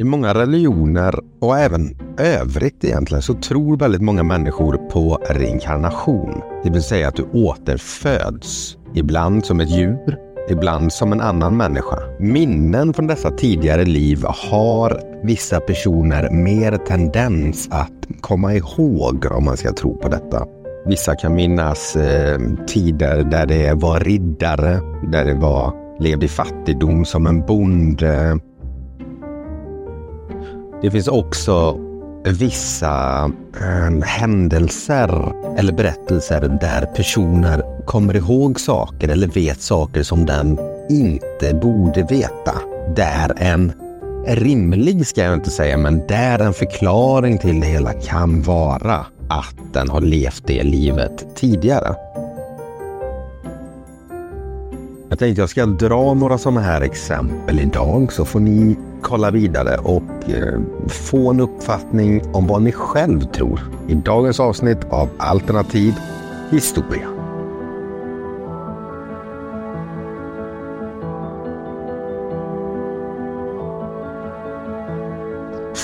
I många religioner och även övrigt egentligen så tror väldigt många människor på reinkarnation. Det vill säga att du återföds. Ibland som ett djur, ibland som en annan människa. Minnen från dessa tidigare liv har vissa personer mer tendens att komma ihåg om man ska tro på detta. Vissa kan minnas eh, tider där det var riddare, där det var levde i fattigdom som en bonde. Det finns också vissa äh, händelser eller berättelser där personer kommer ihåg saker eller vet saker som den inte borde veta. Där en rimlig, ska jag inte säga, men där en förklaring till det hela kan vara att den har levt det livet tidigare. Jag tänkte jag ska dra några sådana här exempel idag så får ni kolla vidare och eh, få en uppfattning om vad ni själv tror i dagens avsnitt av Alternativ historia.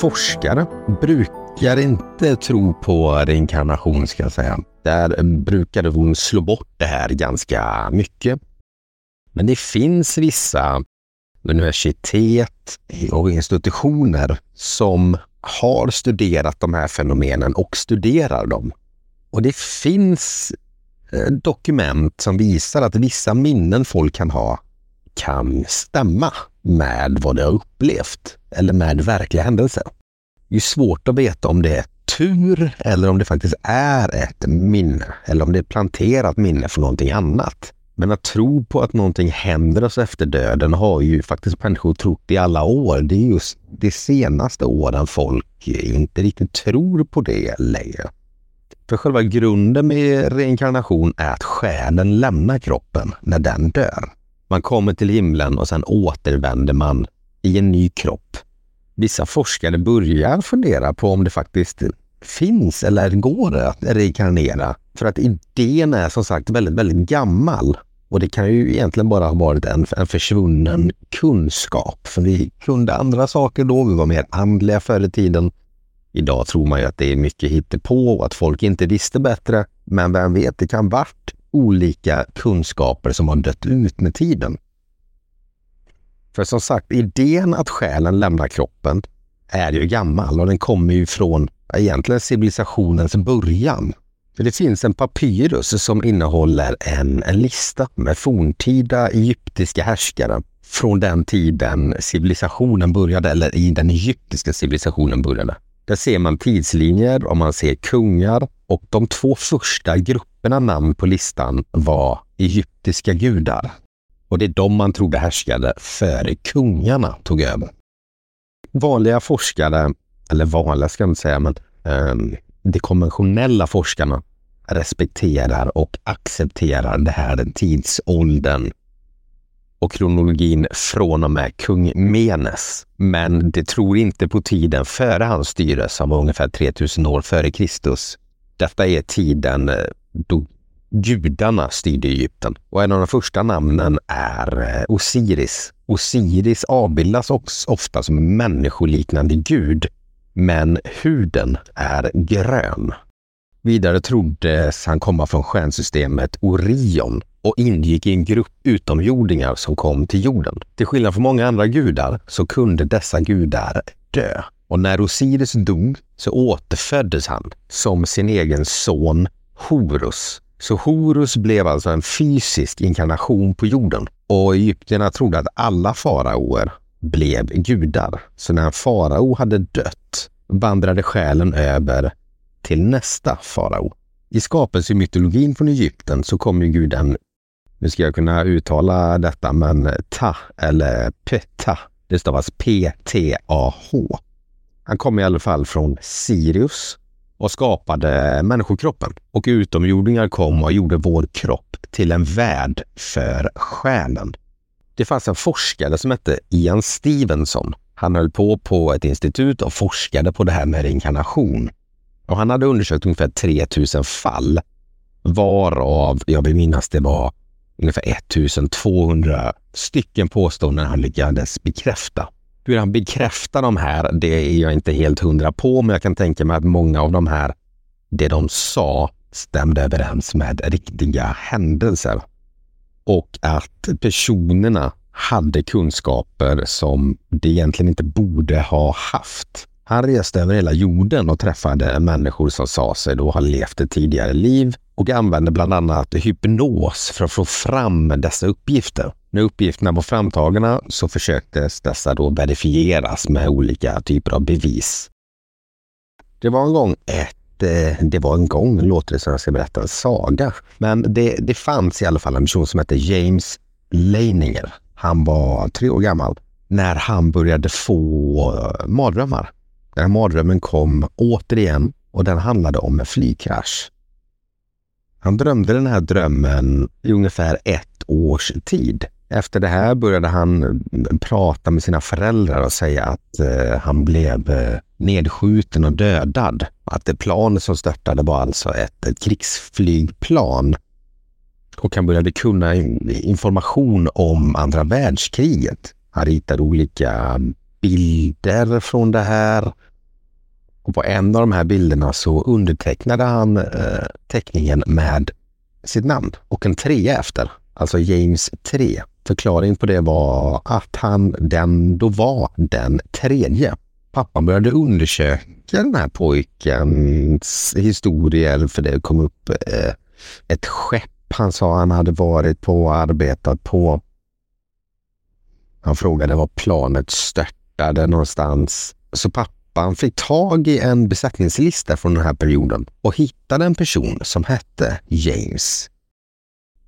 Forskare brukar inte tro på reinkarnation ska jag säga. Där brukar hon slå bort det här ganska mycket. Men det finns vissa universitet och institutioner som har studerat de här fenomenen och studerar dem. Och det finns eh, dokument som visar att vissa minnen folk kan ha kan stämma med vad de har upplevt eller med verkliga händelser. Det är svårt att veta om det är tur eller om det faktiskt är ett minne eller om det är planterat minne för någonting annat. Men att tro på att någonting händer oss efter döden har ju faktiskt människor trott i alla år. Det är just de senaste åren folk inte riktigt tror på det längre. För själva grunden med reinkarnation är att själen lämnar kroppen när den dör. Man kommer till himlen och sen återvänder man i en ny kropp. Vissa forskare börjar fundera på om det faktiskt finns eller går att reinkarnera. För att idén är som sagt väldigt, väldigt gammal. Och det kan ju egentligen bara ha varit en, en försvunnen kunskap. För vi kunde andra saker då, vi var mer andliga förr i tiden. Idag tror man ju att det är mycket hittepå och att folk inte visste bättre. Men vem vet, det kan varit olika kunskaper som har dött ut med tiden. För som sagt, idén att själen lämnar kroppen är ju gammal och den kommer ju från egentligen civilisationens början. För det finns en papyrus som innehåller en, en lista med forntida egyptiska härskare från den tiden civilisationen började, eller i den egyptiska civilisationen började. Där ser man tidslinjer och man ser kungar och de två första grupperna namn på listan var egyptiska gudar. Och det är de man trodde härskade före kungarna tog över. Vanliga forskare, eller vanliga ska jag inte säga, men um, de konventionella forskarna respekterar och accepterar det här tidsåldern och kronologin från och med kung Menes. Men det tror inte på tiden före hans styre som var ungefär 3000 år före Kristus. Detta är tiden eh, då gudarna styrde Egypten och en av de första namnen är eh, Osiris. Osiris avbildas också ofta som en människoliknande gud, men huden är grön. Vidare troddes han komma från stjärnsystemet Orion och ingick i en grupp utomjordingar som kom till jorden. Till skillnad från många andra gudar så kunde dessa gudar dö. Och när Osiris dog så återföddes han som sin egen son Horus. Så Horus blev alltså en fysisk inkarnation på jorden. Och egyptierna trodde att alla faraoer blev gudar. Så när en farao hade dött vandrade själen över till nästa farao. I skapelsemytologin från Egypten så kommer guden, nu ska jag kunna uttala detta, men Ta eller Peta, det stavas P-T-A-H. Han kom i alla fall från Sirius och skapade människokroppen. Och utomjordingar kom och gjorde vår kropp till en värld för själen. Det fanns en forskare som hette Ian Stevenson. Han höll på på ett institut och forskade på det här med reinkarnation. Och han hade undersökt ungefär 3000 fall, varav jag vill minnas det var ungefär 1200 stycken påståenden han lyckades bekräfta. Hur han bekräftar de här, det är jag inte helt hundra på, men jag kan tänka mig att många av de här, det de sa, stämde överens med riktiga händelser. Och att personerna hade kunskaper som de egentligen inte borde ha haft. Han reste över hela jorden och träffade människor som sa sig då ha levt ett tidigare liv och använde bland annat hypnos för att få fram dessa uppgifter. När uppgifterna var framtagna så försöktes dessa då verifieras med olika typer av bevis. Det var en gång ett eh, det var en gång, låter det som jag ska berätta en saga. Men det, det fanns i alla fall en person som hette James Leininger. Han var tre år gammal när han började få eh, mardrömmar. Den här mardrömmen kom återigen och den handlade om en flygkrasch. Han drömde den här drömmen i ungefär ett års tid. Efter det här började han eh, prata med sina föräldrar och säga att eh, han blev eh, nedskjuten och dödad. Att det plan som störtade var alltså ett, ett krigsflygplan. Och han började kunna information om andra världskriget. Han ritade olika bilder från det här. Och på en av de här bilderna så undertecknade han eh, teckningen med sitt namn och en trea efter, alltså James 3. Förklaringen på det var att han den då var den tredje. Pappan började undersöka den här pojkens historier för det kom upp eh, ett skepp han sa han hade varit på och arbetat på. Han frågade var planet störtade någonstans. Så pappan fick tag i en besättningslista från den här perioden och hittade en person som hette James.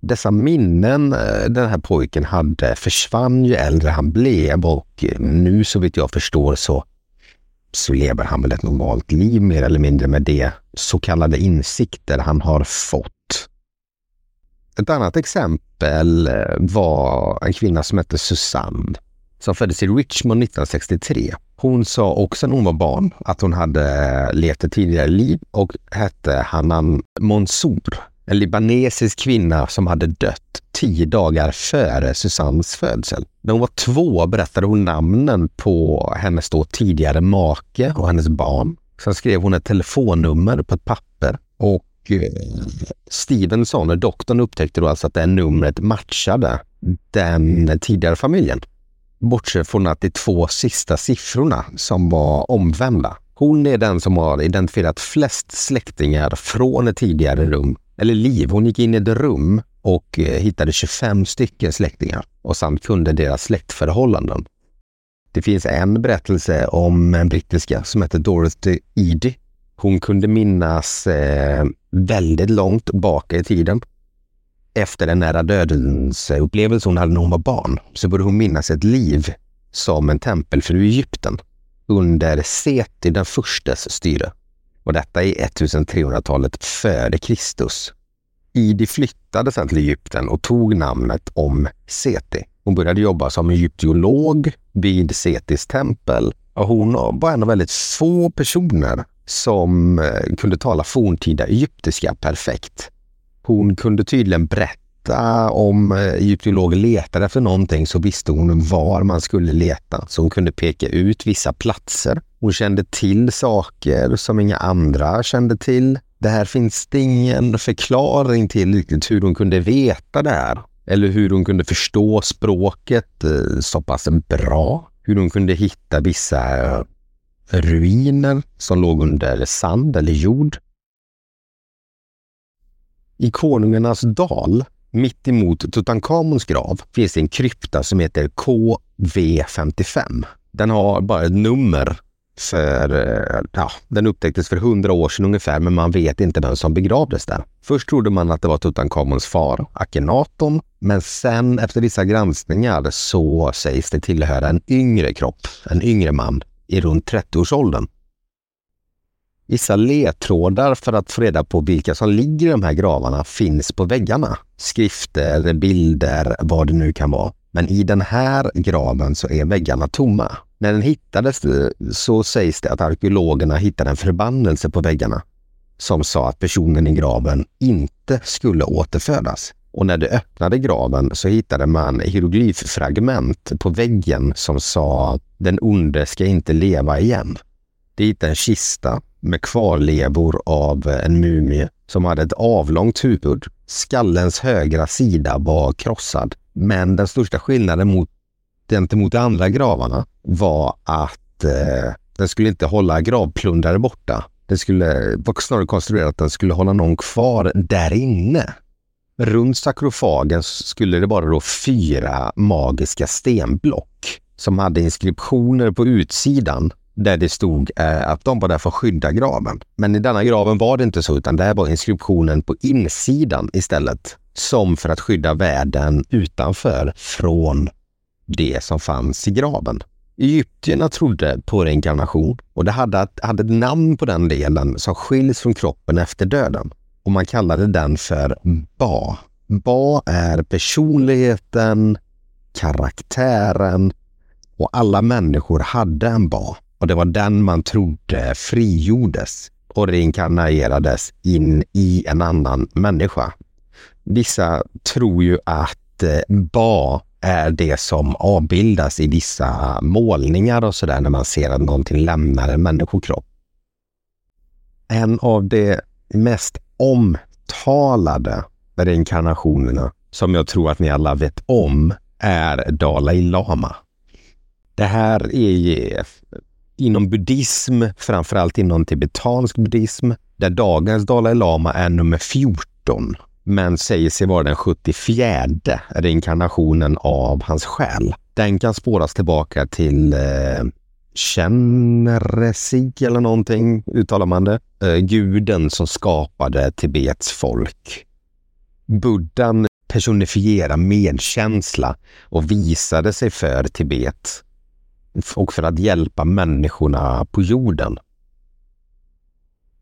Dessa minnen eh, den här pojken hade försvann ju äldre han blev och eh, nu så vitt jag förstår så, så lever han väl ett normalt liv mer eller mindre med de så kallade insikter han har fått. Ett annat exempel eh, var en kvinna som hette Susanne som föddes i Richmond 1963. Hon sa också när hon var barn att hon hade eh, levt ett tidigare liv och hette Hanan Monsour. En libanesisk kvinna som hade dött tio dagar före Susannes födsel. När hon var två berättade hon namnen på hennes då tidigare make och hennes barn. Sen skrev hon ett telefonnummer på ett papper och Eh, Stevenson, doktorn, upptäckte då alltså att det numret matchade den tidigare familjen. Bortsett från att de två sista siffrorna som var omvända. Hon är den som har identifierat flest släktingar från ett tidigare rum, eller liv. Hon gick in i ett rum och eh, hittade 25 stycken släktingar och samt kunde deras släktförhållanden. Det finns en berättelse om en brittiska som heter Dorothy Eady. Hon kunde minnas eh, väldigt långt bak i tiden efter den nära dödens upplevelse hon hade när hon var barn så började hon minnas ett liv som en tempelfru i Egypten under Seti den förstes styre. Och detta i 1300-talet före Kristus. Idi flyttade sedan till Egypten och tog namnet om Seti. Hon började jobba som egyptolog vid Setis tempel och hon var en av väldigt få personer som eh, kunde tala forntida egyptiska perfekt. Hon kunde tydligen berätta om eh, egyptologer letade efter någonting så visste hon var man skulle leta. Så hon kunde peka ut vissa platser. Hon kände till saker som inga andra kände till. Det här finns det ingen förklaring till riktigt hur hon kunde veta det här. Eller hur hon kunde förstå språket eh, så pass bra. Hur hon kunde hitta vissa ruiner som låg under sand eller jord. I Konungarnas dal, mitt emot Tutankhamons grav, finns en krypta som heter KV55. Den har bara ett nummer för, eh, ja, den upptäcktes för hundra år sedan ungefär, men man vet inte vem som begravdes där. Först trodde man att det var Tutankhamons far, Akhenaton, men sen efter vissa granskningar så sägs det tillhöra en yngre kropp, en yngre man i runt 30-årsåldern. Vissa ledtrådar för att få reda på vilka som ligger i de här gravarna finns på väggarna. Skrifter, bilder, vad det nu kan vara. Men i den här graven så är väggarna tomma. När den hittades så sägs det att arkeologerna hittade en förbannelse på väggarna som sa att personen i graven inte skulle återfödas. Och när de öppnade graven så hittade man hieroglyffragment på väggen som sa den onde ska inte leva igen. De hittade en kista med kvarlevor av en mumie som hade ett avlångt huvud. Skallens högra sida var krossad. Men den största skillnaden mot, gentemot de andra gravarna var att eh, den skulle inte hålla gravplundrare borta. Den skulle var snarare konstruerat att den skulle hålla någon kvar där inne. Runt sakrofagen skulle det vara då fyra magiska stenblock som hade inskriptioner på utsidan där det stod eh, att de var där för att skydda graven. Men i denna graven var det inte så, utan där var inskriptionen på insidan istället. Som för att skydda världen utanför från det som fanns i graven. Egyptierna trodde på reinkarnation och det hade, hade ett namn på den delen som skiljs från kroppen efter döden. Och man kallade den för Ba. Ba är personligheten, karaktären och alla människor hade en Ba. Och det var den man trodde frigjordes och reinkarnerades in i en annan människa. Vissa tror ju att eh, Ba är det som avbildas i vissa målningar och sådär när man ser att någonting lämnar en människokropp. En av de mest omtalade reinkarnationerna som jag tror att ni alla vet om är Dalai Lama. Det här är inom buddhism, framförallt inom tibetansk buddhism, där dagens Dalai Lama är nummer 14 men säger sig vara den 74 reinkarnationen av hans själ. Den kan spåras tillbaka till eh, eh, eller någonting, uttalar man det. Eh, guden som skapade Tibets folk. Buddhan personifierar medkänsla och visade sig för Tibet och för att hjälpa människorna på jorden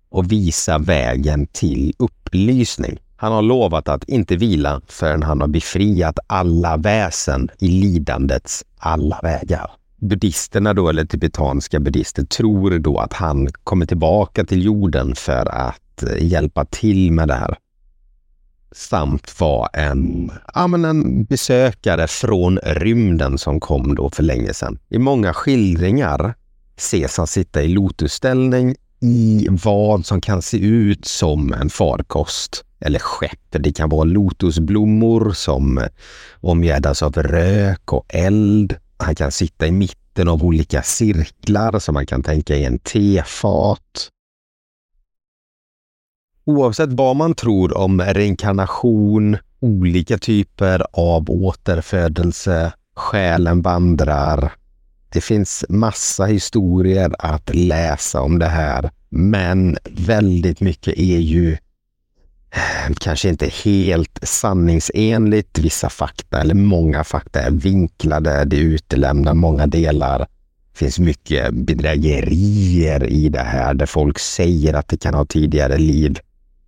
och visa vägen till upplysning. Han har lovat att inte vila förrän han har befriat alla väsen i lidandets alla vägar. Buddhisterna då, eller tibetanska buddhister, tror då att han kommer tillbaka till jorden för att eh, hjälpa till med det här. Samt var en, ja, men en besökare från rymden som kom då för länge sedan. I många skildringar ses han sitta i lotusställning i vad som kan se ut som en farkost eller skepp. Det kan vara lotusblommor som eh, omgärdas av rök och eld. Han kan sitta i mitten av olika cirklar som man kan tänka i en tefat. Oavsett vad man tror om reinkarnation, olika typer av återfödelse, själen vandrar. Det finns massa historier att läsa om det här, men väldigt mycket är ju Eh, kanske inte helt sanningsenligt. Vissa fakta, eller många fakta, är vinklade. Det utelämnar många delar. Det finns mycket bedrägerier i det här där folk säger att det kan ha tidigare liv.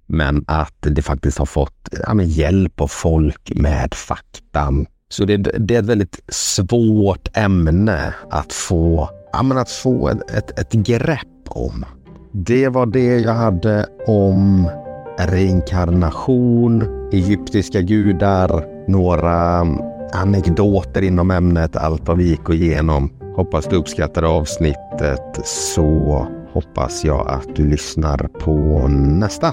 Men att det faktiskt har fått ja, hjälp av folk med faktan. Så det, det, är ett väldigt svårt ämne att få, ja, att få ett, ett, ett grepp om. Det var det jag hade om reinkarnation, egyptiska gudar, några mm, anekdoter inom ämnet, allt vad vi gick igenom. Hoppas du uppskattade avsnittet så hoppas jag att du lyssnar på nästa.